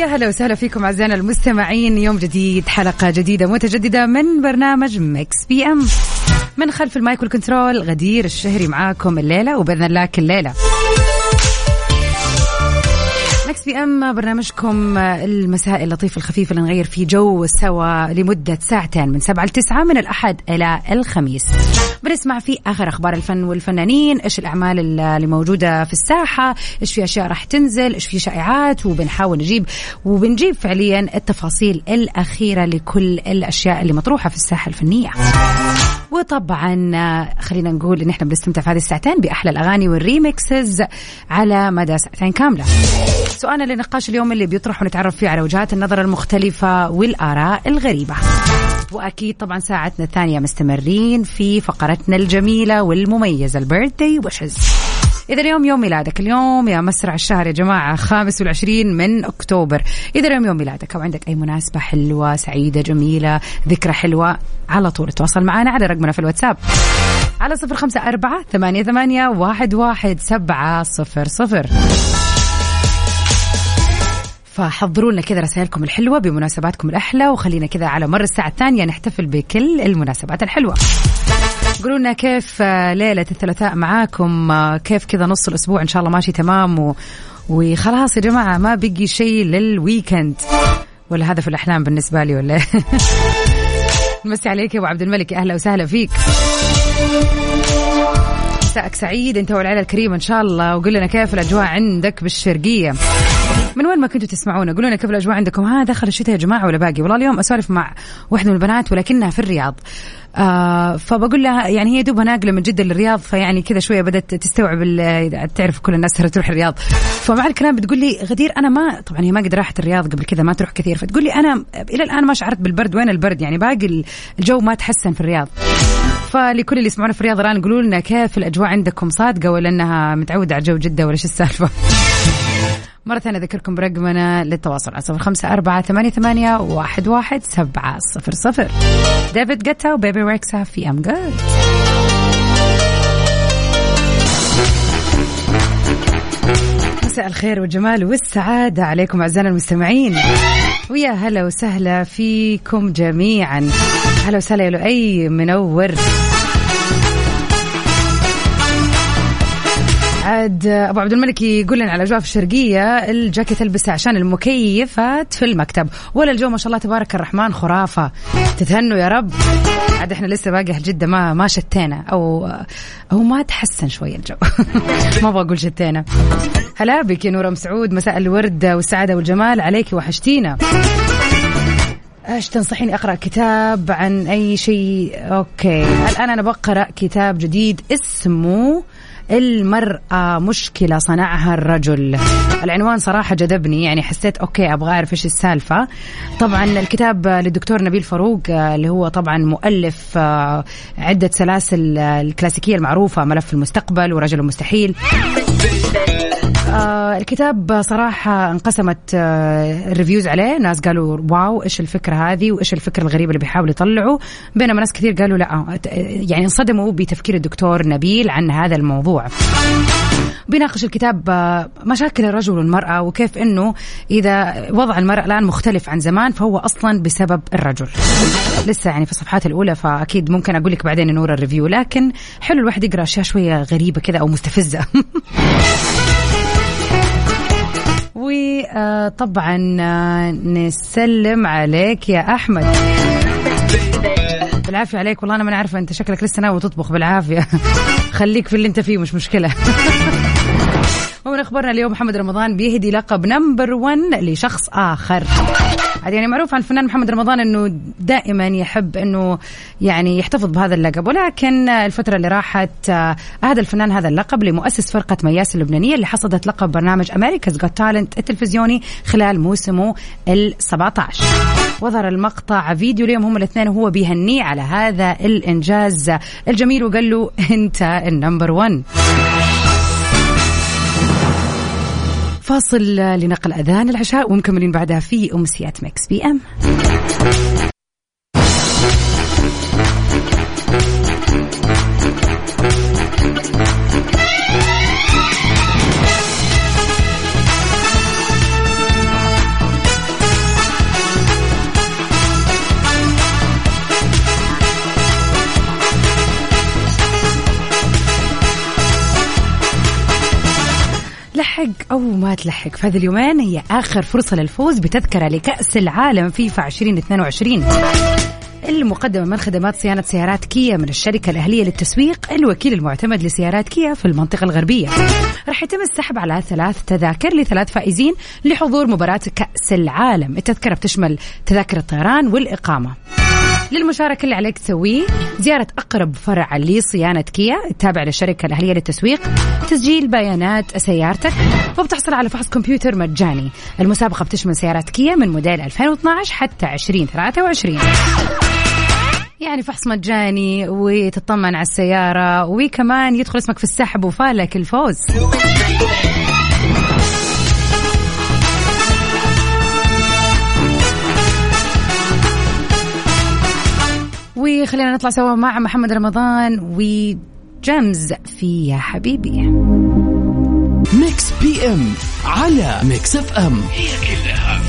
ويا هلا وسهلا فيكم أعزائنا المستمعين. يوم جديد حلقة جديدة متجددة من برنامج Mix PM. من خلف المايك وال control غدير الشهري معاكم الليلة وبإذن الله كل ليلة. Mix PM برنامجكم المسائي اللطيف الخفيف اللي نغير فيه جو سوا لمدة ساعتين من سبعة لتسعة من الأحد إلى الخميس. بنسمع فيه آخر أخبار الفن والفنانين إيش الأعمال اللي موجودة في الساحة إيش في أشياء راح تنزل إيش في شائعات وبنحاول نجيب وبنجيب فعليا التفاصيل الأخيرة لكل الأشياء اللي مطروحة في الساحة الفنية. وطبعا آه، خلينا نقول إن إحنا بنستمتع في هذه الساعتين بأحلى الأغاني والريمكسز على مدى ساعتين كاملة. سؤالنا لنقاش اليوم اللي بيطرح ونتعرف فيه على وجهات النظر المختلفة والآراء الغريبة. وأكيد طبعا ساعتنا الثانية مستمرين في فقرتنا الجميلة والمميزة البيرثدي ويشز. إذا اليوم يوم ميلادك. اليوم يا مسرع الشهر يا جماعة خامس والعشرين من أكتوبر. إذا اليوم يوم ميلادك أو عندك أي مناسبة حلوة سعيدة جميلة ذكرى حلوة على طول تواصل معنا على رقمنا في الواتساب. على صفر خمسة أربعة ثمانية, ثمانية واحد, واحد سبعة صفر صفر. فحضروا لنا كذا رسائلكم الحلوة بمناسباتكم الأحلى وخلينا كذا على مر الساعة الثانية نحتفل بكل المناسبات الحلوة. قولوا لنا كيف آه، ليلة الثلاثاء معاكم آه، كيف كذا نص الأسبوع إن شاء الله ماشي تمام و... وخلاص يا جماعة ما بقي شيء للويكند. ولا هذا في الأحلام بالنسبة لي ولا؟ نمسي عليك يا أبو عبد الملك أهلا وسهلا فيك. مساءك سعيد أنت والعيلة الكريمة إن شاء الله وقول لنا كيف الأجواء عندك بالشرقية. من وين ما كنتوا تسمعونا قولوا لنا كيف الأجواء عندكم؟ ها دخل الشتاء يا جماعة ولا باقي؟ والله اليوم أسولف مع واحدة من البنات ولكنها في الرياض. آه فبقول لها يعني هي دوبها ناقلة من جدة للرياض فيعني كذا شوية بدأت تستوعب تعرف كل الناس تروح الرياض. فمع الكلام بتقول لي غدير أنا ما طبعا هي ما قد راحت الرياض قبل كذا ما تروح كثير فتقول لي أنا إلى الآن ما شعرت بالبرد وين البرد؟ يعني باقي الجو ما تحسن في الرياض. فلكل اللي يسمعونا في الرياض الآن قولوا لنا كيف الأجواء عندكم؟ صادقة ولا إنها متعودة على جو جدة ولا شو السالفة؟ مرة ثانية أذكركم برقمنا للتواصل على صفر خمسة أربعة ثمانية, ثمانية واحد, واحد سبعة صفر صفر. David Guetta و Bebe Rexha في I'm Good مساء الخير والجمال والسعادة عليكم أعزائنا المستمعين. ويا هلا وسهلا فيكم جميعا. هلا وسهلا يا لؤي منور. عاد أبو عبد الملك يقول لنا على الاجواء في الشرقية الجاكيت البسه عشان المكيفات في المكتب. ولا الجو ما شاء الله تبارك الرحمن خرافة. تتهنوا يا رب. عاد إحنا لسه باقي جده ما ما شتينا. أو أو ما تحسن شوية الجو. ما أبغى أقول شتينا. هلا بك يا نور مسعود مساء الورد والسعادة والجمال. عليك وحشتينا. إيش تنصحيني أقرأ كتاب عن أي شيء؟ أوكي. الآن أنا بقرأ كتاب جديد اسمه المرأة مشكلة صنعها الرجل. العنوان صراحة جذبني يعني حسيت okay أبغى أعرف إيش السالفة. طبعا الكتاب للدكتور نبيل فاروق آه، اللي هو طبعا مؤلف آه، عدة سلاسل آه، الكلاسيكية المعروفة ملف المستقبل ورجل المستحيل. آه الكتاب صراحة انقسمت آه ال reviews عليه. ناس قالوا wow إيش الفكرة هذه وإيش الفكرة الغريبة اللي بيحاول يطلعوا بينما ناس كثير قالوا لا آه، يعني انصدموا بتفكير الدكتور نبيل عن هذا الموضوع. بيناقش الكتاب آه، مشاكل الرجل والمرأة وكيف إنه إذا وضع المرأة الآن مختلف عن زمان فهو أصلا بسبب الرجل. لسه يعني في الصفحات الأولى فأكيد ممكن أقول لك بعدين نور الريفيو لكن حلو الواحد يقرأ أشياء شوية غريبة كذا أو مستفزة. وطبعا نسلم عليك يا أحمد. بالعافية عليك والله أنا ما عارفه أنت شكلك لسه ناوي تطبخ بالعافية. خليك في اللي أنت فيه مش مشكلة. ومن أخبارنا اليوم محمد رمضان بيهدي لقب number 1 لشخص آخر. عاد يعني معروف عن الفنان محمد رمضان إنه دائما يحب إنه يعني يحتفظ بهذا اللقب. ولكن الفترة اللي راحت آه، أهدى الفنان هذا اللقب لمؤسس فرقة مياس اللبنانية اللي حصدت لقب برنامج America's Got Talent التلفزيوني خلال موسمه ال 17 وظهر المقطع فيديو اليوم هم الاثنين وهو بيهنيه على هذا الإنجاز الجميل وقال له أنت ال number 1 فاصل لنقل أذان العشاء ومكملين بعدها في امسيات Mix PM. لحق أو ما تلحق. في هذه اليومين هي آخر فرصة للفوز بتذكرة لكأس العالم فيفا 2022 المقدمة من خدمات صيانة سيارات كيا من الشركة الأهلية للتسويق الوكيل المعتمد لسيارات كيا في المنطقة الغربية. راح يتم السحب على ثلاث تذاكر لثلاث فائزين لحضور مباراة كأس العالم. التذكرة بتشمل تذاكر الطيران والإقامة. للمشاركة اللي عليك تسويه. زيارة أقرب فرع لصيانة كيا التابع للشركة الأهلية للتسويق تسجيل بيانات سيارتك وبتحصل على فحص كمبيوتر مجاني. المسابقة بتشمل سيارات كيا من موديل 2012 حتى 2023 يعني فحص مجاني وتطمن على السيارة وكمان يدخل اسمك في السحب وفالك الفوز. وخلينا نطلع سوا مع محمد رمضان وجيمز في يا حبيبي. ميكس بي إم على ميكس إف إم. هي كلها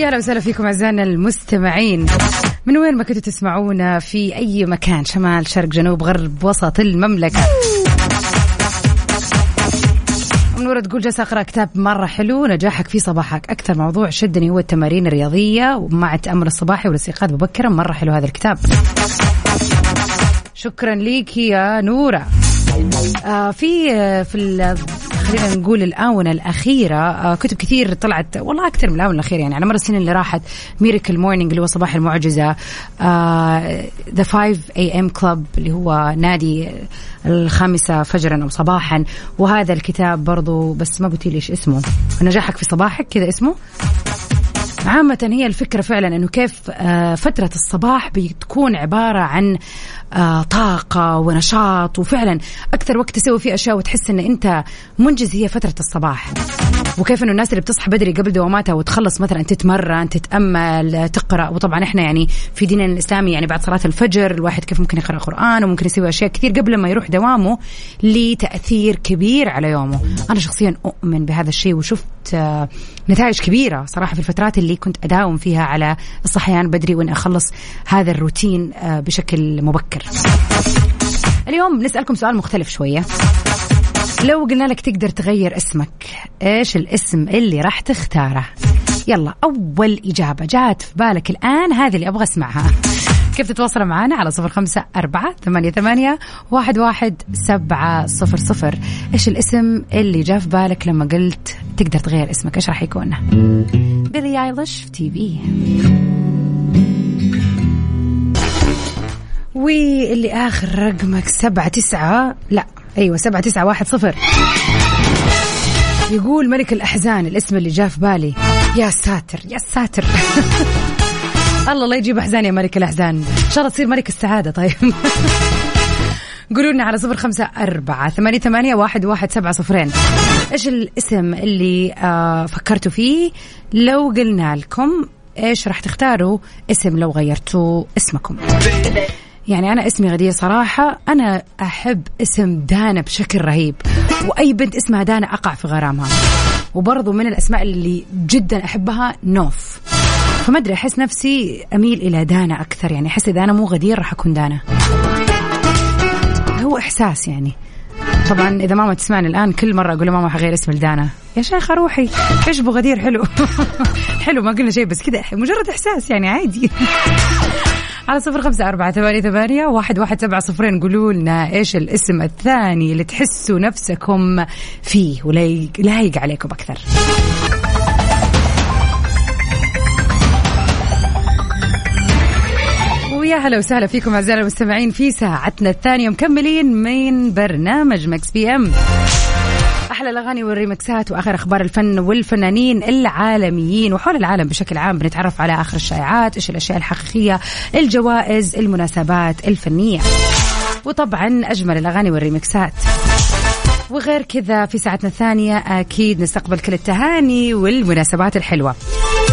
ويا أهلا وسهلا فيكم أعزائنا المستمعين. من وين ما كنتوا تسمعونا في أي مكان شمال شرق جنوب غرب وسط المملكة. نورة تقول جالسة أقرأ كتاب مرة حلو نجاحك في صباحك. أكثر موضوع شدني هو التمارين الرياضية ومع التأمل الصباحي والاستيقاظ مبكرا مرة حلو هذا الكتاب. شكرا ليك يا نورة. آه في آه في خلينا نقول الآونة الأخيرة. آه كتب كثير طلعت والله أكثر من الآونة الأخيرة يعني على مر السنين اللي راحت. Miracle Morning اللي هو صباح المعجزة. The 5 AM Club اللي هو نادي الخامسة فجرا أو صباحا. وهذا الكتاب برضو بس ما قلت لي إيش اسمه. نجاحك في صباحك كذا اسمه؟ عامة هي الفكرة فعلا إنه كيف آه، فترة الصباح بتكون عبارة عن آه، طاقة ونشاط وفعلا أكثر وقت تسوي فيه أشياء وتحس إن أنت منجز هي فترة الصباح. وكيف إنه الناس اللي بتصحى بدري قبل دواماتها وتخلص مثلا تتمرن تتأمل تقرأ وطبعا إحنا يعني في ديننا الإسلامي يعني بعد صلاة الفجر الواحد كيف ممكن يقرأ قرآن وممكن يسوي أشياء كثير قبل ما يروح دوامه لتأثير كبير على يومه. أنا شخصيا أؤمن بهذا الشيء وشفت آه، نتائج كبيرة صراحة في الفترات اللي كنت أداوم فيها على الصحيان بدري وإني أخلص هذا الروتين آه، بشكل مبكر. اليوم بنسألكم سؤال مختلف شوية. لو قلنا لك تقدر تغير اسمك إيش الاسم اللي راح تختاره؟ يلا أول إجابة جات في بالك الآن هذه اللي أبغى أسمعها. كيف تتواصل معنا على صفر خمسة أربعة ثمانية, ثمانية واحد, واحد سبعة صفر صفر. إيش الاسم اللي جاء في بالك لما قلت تقدر تغير اسمك؟ إيش راح يكون؟ بيلي ايليش في تي في واللي آخر رقمك سبعة تسعة لا أيوة سبعة تسعة واحد صفر. يقول ملك الأحزان الاسم اللي جاء في بالي. يا ساتر يا ساتر. الله لا يجيب أحزان يا ملك الأحزان. إن شاء الله تصير ملك السعادة طيب. قولوا لنا على صفر خمسة أربعة ثمانية, ثمانية واحد, واحد سبعة صفرين. إيش الاسم اللي آه فكرتوا فيه؟ لو قلنا لكم إيش راح تختاروا اسم لو غيرتوا اسمكم. يعني أنا اسمي غدير صراحة أنا أحب اسم دانا بشكل رهيب وأي بنت اسمها دانا أقع في غرامها. وبرضو من الأسماء اللي جدا أحبها نوف. فما أدري أحس نفسي أميل إلى دانا أكثر يعني أحس إذا أنا مو غدير راح أكون دانا. هو إحساس يعني. طبعا إذا ماما تسمعني الآن كل مرة أقول ماما حغير اسم لدانا يا شيخه روحي إيش غدير حلو. حلو ما قلنا شيء بس كذا مجرد إحساس يعني عادي. على صفر خمسة أربعة ثمانية ثمانية واحد واحد سبعة صفرين قولوا لنا إيش الاسم الثاني اللي تحسوا نفسكم فيه ولا لايق عليكم أكثر. هلا وسهلا فيكم اعزائنا المستمعين في ساعتنا الثانية. مكملين من برنامج Mix PM. أحلى الأغاني والريمكسات وآخر أخبار الفن والفنانين العالميين. وحول العالم بشكل عام بنتعرف على آخر الشائعات إيش الأشياء الحقيقية الجوائز المناسبات الفنية. وطبعا أجمل الأغاني والريمكسات. وغير كذا في ساعتنا الثانية أكيد نستقبل كل التهاني والمناسبات الحلوة.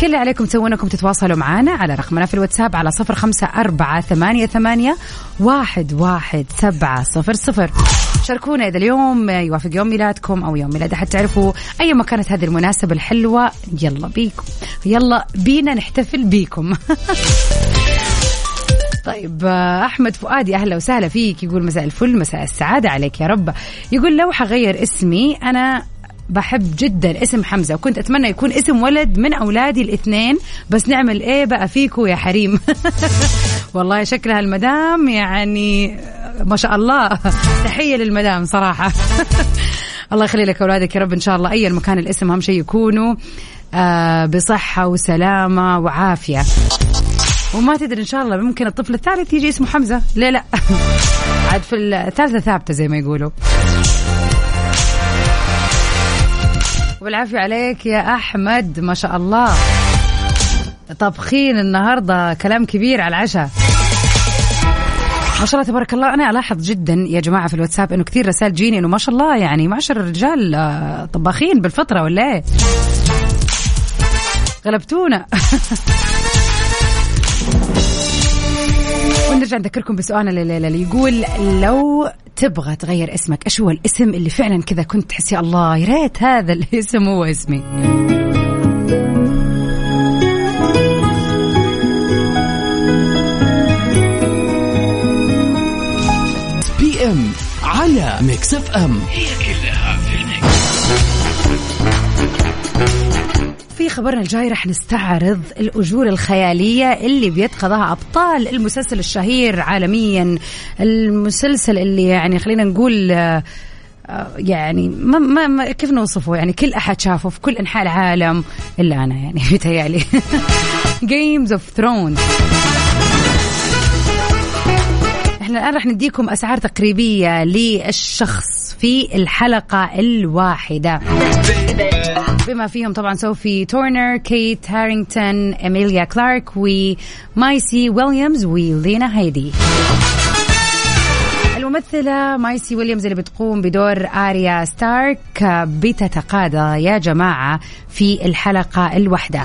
كل اللي عليكم تسوون إنكم تتواصلوا معنا على رقمنا في الواتساب على صفر خمسة أربعة ثمانية, ثمانية واحد, واحد سبعة صفر صفر. شاركونا إذا اليوم يوافق يوم ميلادكم أو يوم ميلاد أحد تعرفوا أي ما كانت هذه المناسبة الحلوة. يلا بيكم. يلا بينا نحتفل بيكم. طيب أحمد فؤادي أهلا وسهلا فيك. يقول مساء الفل مساء السعادة عليك يا رب. يقول لو حغير اسمي أنا بحب جدا اسم حمزة وكنت أتمنى يكون اسم ولد من أولادي الاثنين بس نعمل إيه بقى فيكو يا حريم؟ والله شكلها المدام يعني ما شاء الله. تحية للمدام صراحة. الله يخلي لك أولادك يا رب إن شاء الله أي مكان الاسم أهم شيء يكونوا آه بصحة وسلامة وعافية. وما تدري إن شاء الله ممكن الطفل الثالث يجي اسمه حمزة. ليه لا. عاد في الثالثة ثابتة زي ما يقولوا. والعافية عليك يا أحمد ما شاء الله. طبخين النهاردة كلام كبير على العشاء. ما شاء الله تبارك الله. أنا ألاحظ جدا يا جماعة في الواتساب إنه كثير رسائل تجيني إنه ما شاء الله يعني معشر الرجال آه، طباخين بالفطرة ولا إيه؟ غلبتونا. ونرجع نذكركم بسؤالنا الليلة اللي يقول لو تبغى تغير اسمك إيش هو الاسم اللي فعلا كذا كنت تحس يا الله يا ريت هذا الاسم هو اسمي؟ PM على Mix FM هي كلها خبرنا الجاي رح نستعرض الأجور الخيالية اللي بيتخذها أبطال المسلسل الشهير عالميا. المسلسل اللي يعني خلينا نقول آه، يعني ما, ما, ما كيف نوصفه؟ يعني كل أحد شافه في كل أنحاء العالم إلا أنا يعني بيتهيألي. Games of Thrones. إحنا الآن راح نديكم أسعار تقريبية للشخص في الحلقة الواحدة. بما فيهم طبعا سوفي تورنر كيت هارينغتون إميليا كلارك ومايسي ويليامز ولينا هيدي. الممثلة مايسي ويليامز اللي بتقوم بدور آريا ستارك بتتقاضى يا جماعة في الحلقة الواحدة.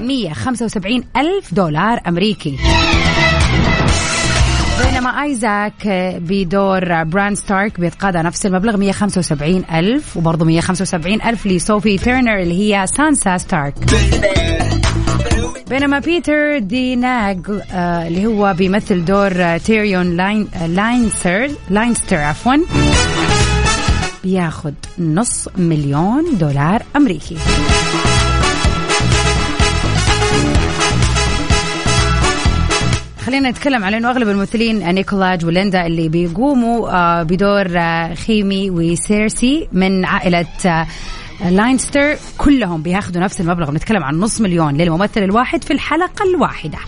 175 ألف دولار أمريكي. بينما آيزاك بدور بران ستارك بيتقاضى نفس المبلغ 175 ألف وبرضه 175 ألف لصوفي تيرنر اللي هي سانسا ستارك. بينما بيتر دي ناج آه اللي هو بيمثل دور تيريون لاين لاينستر لاينستر عفوا بياخذ نص مليون دولار أمريكي. خلينا نتكلم على إنه أغلب الممثلين نيكولاج وليندا اللي بيقوموا آه، بدور آه، خيمي وسيرسي من عائلة آه، لاينستر. كلهم بياخذوا نفس المبلغ. بنتكلم عن نص مليون للممثل الواحد في الحلقة الواحدة.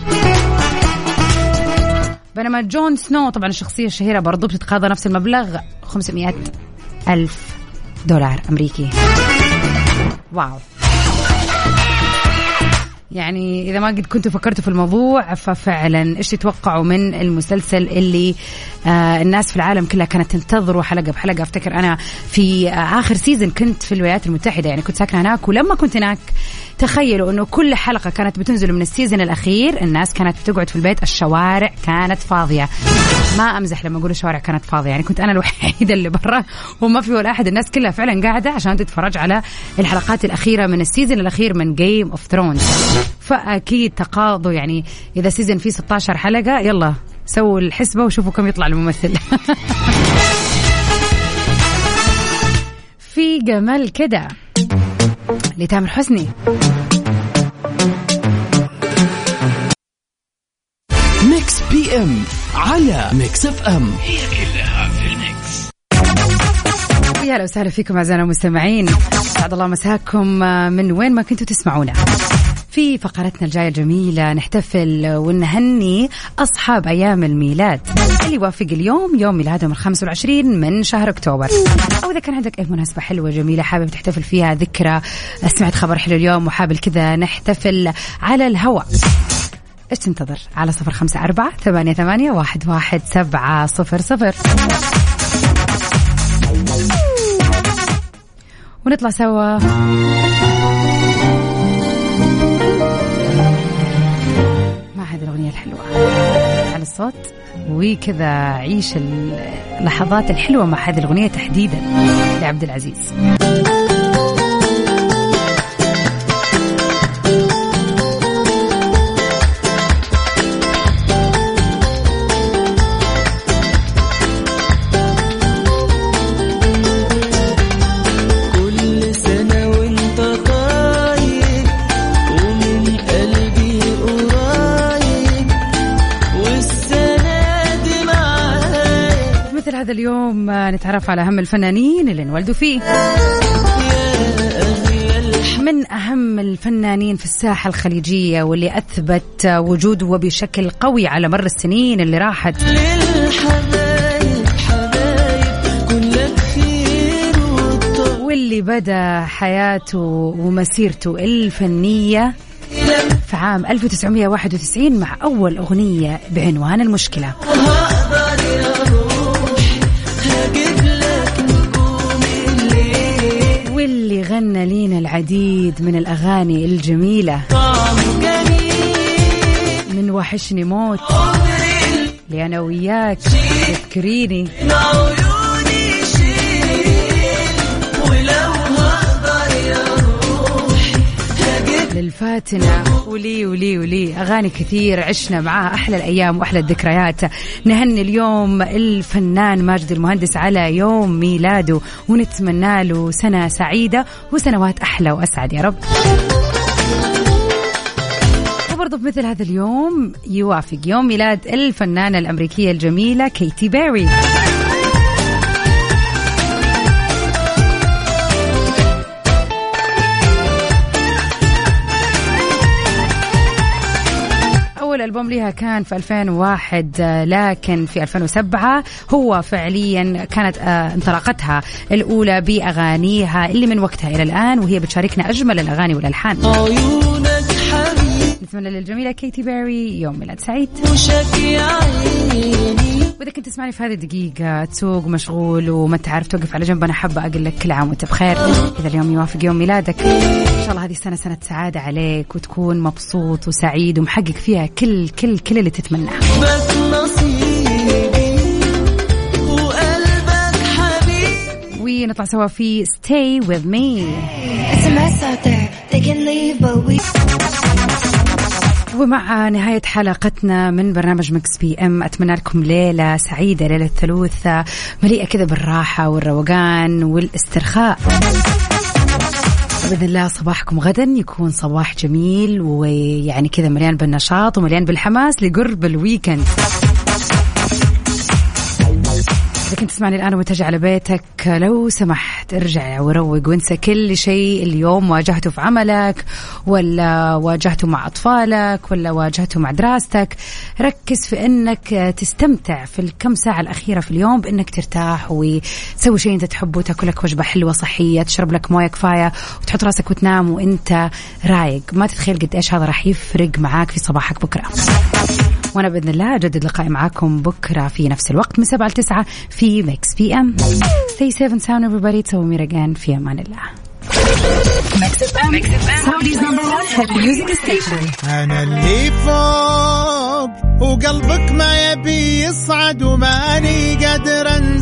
بينما جون سنو طبعا الشخصية الشهيرة برضو بتتقاضى نفس المبلغ 500 ألف دولار أمريكي. wow. يعني إذا ما قد كنتوا فكرتوا في الموضوع ففعلا إيش تتوقعوا من المسلسل اللي آه الناس في العالم كلها كانت تنتظره حلقة بحلقة؟ أفتكر أنا في آه آخر season كنت في الولايات المتحدة يعني كنت ساكنة هناك ولما كنت هناك تخيلوا إنه كل حلقة كانت بتنزل من ال season الأخير الناس كانت تقعد في البيت الشوارع كانت فاضية. ما أمزح لما أقول الشوارع كانت فاضية يعني كنت أنا الوحيدة اللي برا وما في ولا أحد الناس كلها فعلا قاعدة عشان تتفرج على الحلقات الأخيرة من ال season الأخير من Game of Thrones فأكيد تقاضوا. يعني إذا season فيه 16 حلقة يلا سووا الحسبة وشوفوا كم يطلع الممثل. في جمال كده لتامر حسني. Mix PM على Mix FM هي كلها في ال mix يا أهلا وسهلا فيكم أعزائنا المستمعين. سعد الله مساكم من وين ما كنتوا تسمعونا. في فقرتنا الجاية الجميلة نحتفل ونهني أصحاب أيام الميلاد. اللي يوافق اليوم يوم ميلادهم ال 25 من شهر أكتوبر. أو إذا كان عندك أي مناسبة حلوة جميلة حابب تحتفل فيها ذكرى سمعت خبر حلو اليوم وحابب كذا نحتفل على الهواء إيش تنتظر؟ على صفر خمسة أربعة ثمانية, ثمانية واحد, واحد سبعة صفر صفر. ونطلع سوا. هذه الأغنية الحلوة. على الصوت وكذا عيش اللحظات الحلوة مع هذه الأغنية تحديدا لعبد العزيز. اليوم نتعرف على أهم الفنانين اللي انولدوا فيه. من أهم الفنانين في الساحة الخليجية واللي أثبت وجوده بشكل قوي على مر السنين اللي راحت. واللي بدأ حياته ومسيرته الفنية في عام 1991 مع أول أغنية بعنوان المشكلة. غنى لينا العديد من الأغاني الجميلة. من وحشني موت. عمري اللي أنا وياك. تذكريني. للفاتنة ولي ولي ولي. أغاني كثير عشنا معاها. أحلى الأيام وأحلى الذكريات. نهني اليوم الفنان ماجد المهندس على يوم ميلاده ونتمنى له سنة سعيدة وسنوات أحلى وأسعد. يا رب. وبرضه بمثل هذا اليوم يوافق يوم ميلاد الفنانة الأمريكية الجميلة كيتي بيري. أول ألبوم لها كان في 2001 آه، لكن في 2007 هو فعليا كانت آه، انطلاقتها الأولى بأغانيها اللي من وقتها إلى الآن وهي بتشاركنا أجمل الأغاني والألحان. نتمنى للجميلة كيتي بيري يوم ميلاد سعيد. وإذا كنت تسمعني في هذه الدقيقة تسوق مشغول وما أنت عارف توقف على جنب أنا حابة أقول لك كل عام وأنت بخير. إذا اليوم يوافق يوم ميلادك. شاء الله هذه السنة سنة سعادة عليك وتكون مبسوط وسعيد ومحقق فيها كل كل كل اللي تتمناه. بس نصيبي وقلبك حبيب ونطلع سوا في Stay With Me. ومع نهاية حلقتنا من برنامج Mix PM أتمنى لكم ليلة سعيدة ليلة ثلوث مليئة كذا بالراحة والروقان والاسترخاء. بإذن الله صباحكم غدا. يكون صباح جميل ويعني كذا مليان بالنشاط ومليان بالحماس لقرب ال weekend. إذا كنت تسمعني الآن ومتجه على بيتك لو سمحت ارجع وروق وانسى كل شيء اليوم. واجهته في عملك ولا واجهته مع أطفالك ولا واجهته مع دراستك. ركز في أنك تستمتع في الكم ساعة الأخيرة في اليوم بأنك ترتاح وتسوي شيء أنت تحبه تاكل لك وجبة حلوة صحية تشرب لك موية كفاية وتحط راسك وتنام وأنت رايق. ما تتخيل قد إيش هذا راح يفرق معاك في صباحك بكرة. وأنا بإذن الله أجدد لقائي معاكم بكرة في نفس الوقت من 7 ل 9 في Mix PM stay safe and sound everybody. تسوي ميرا جان في أمان الله أنا اللي فوق وقلبك ما يبي يصعد وماني قادر أنسى.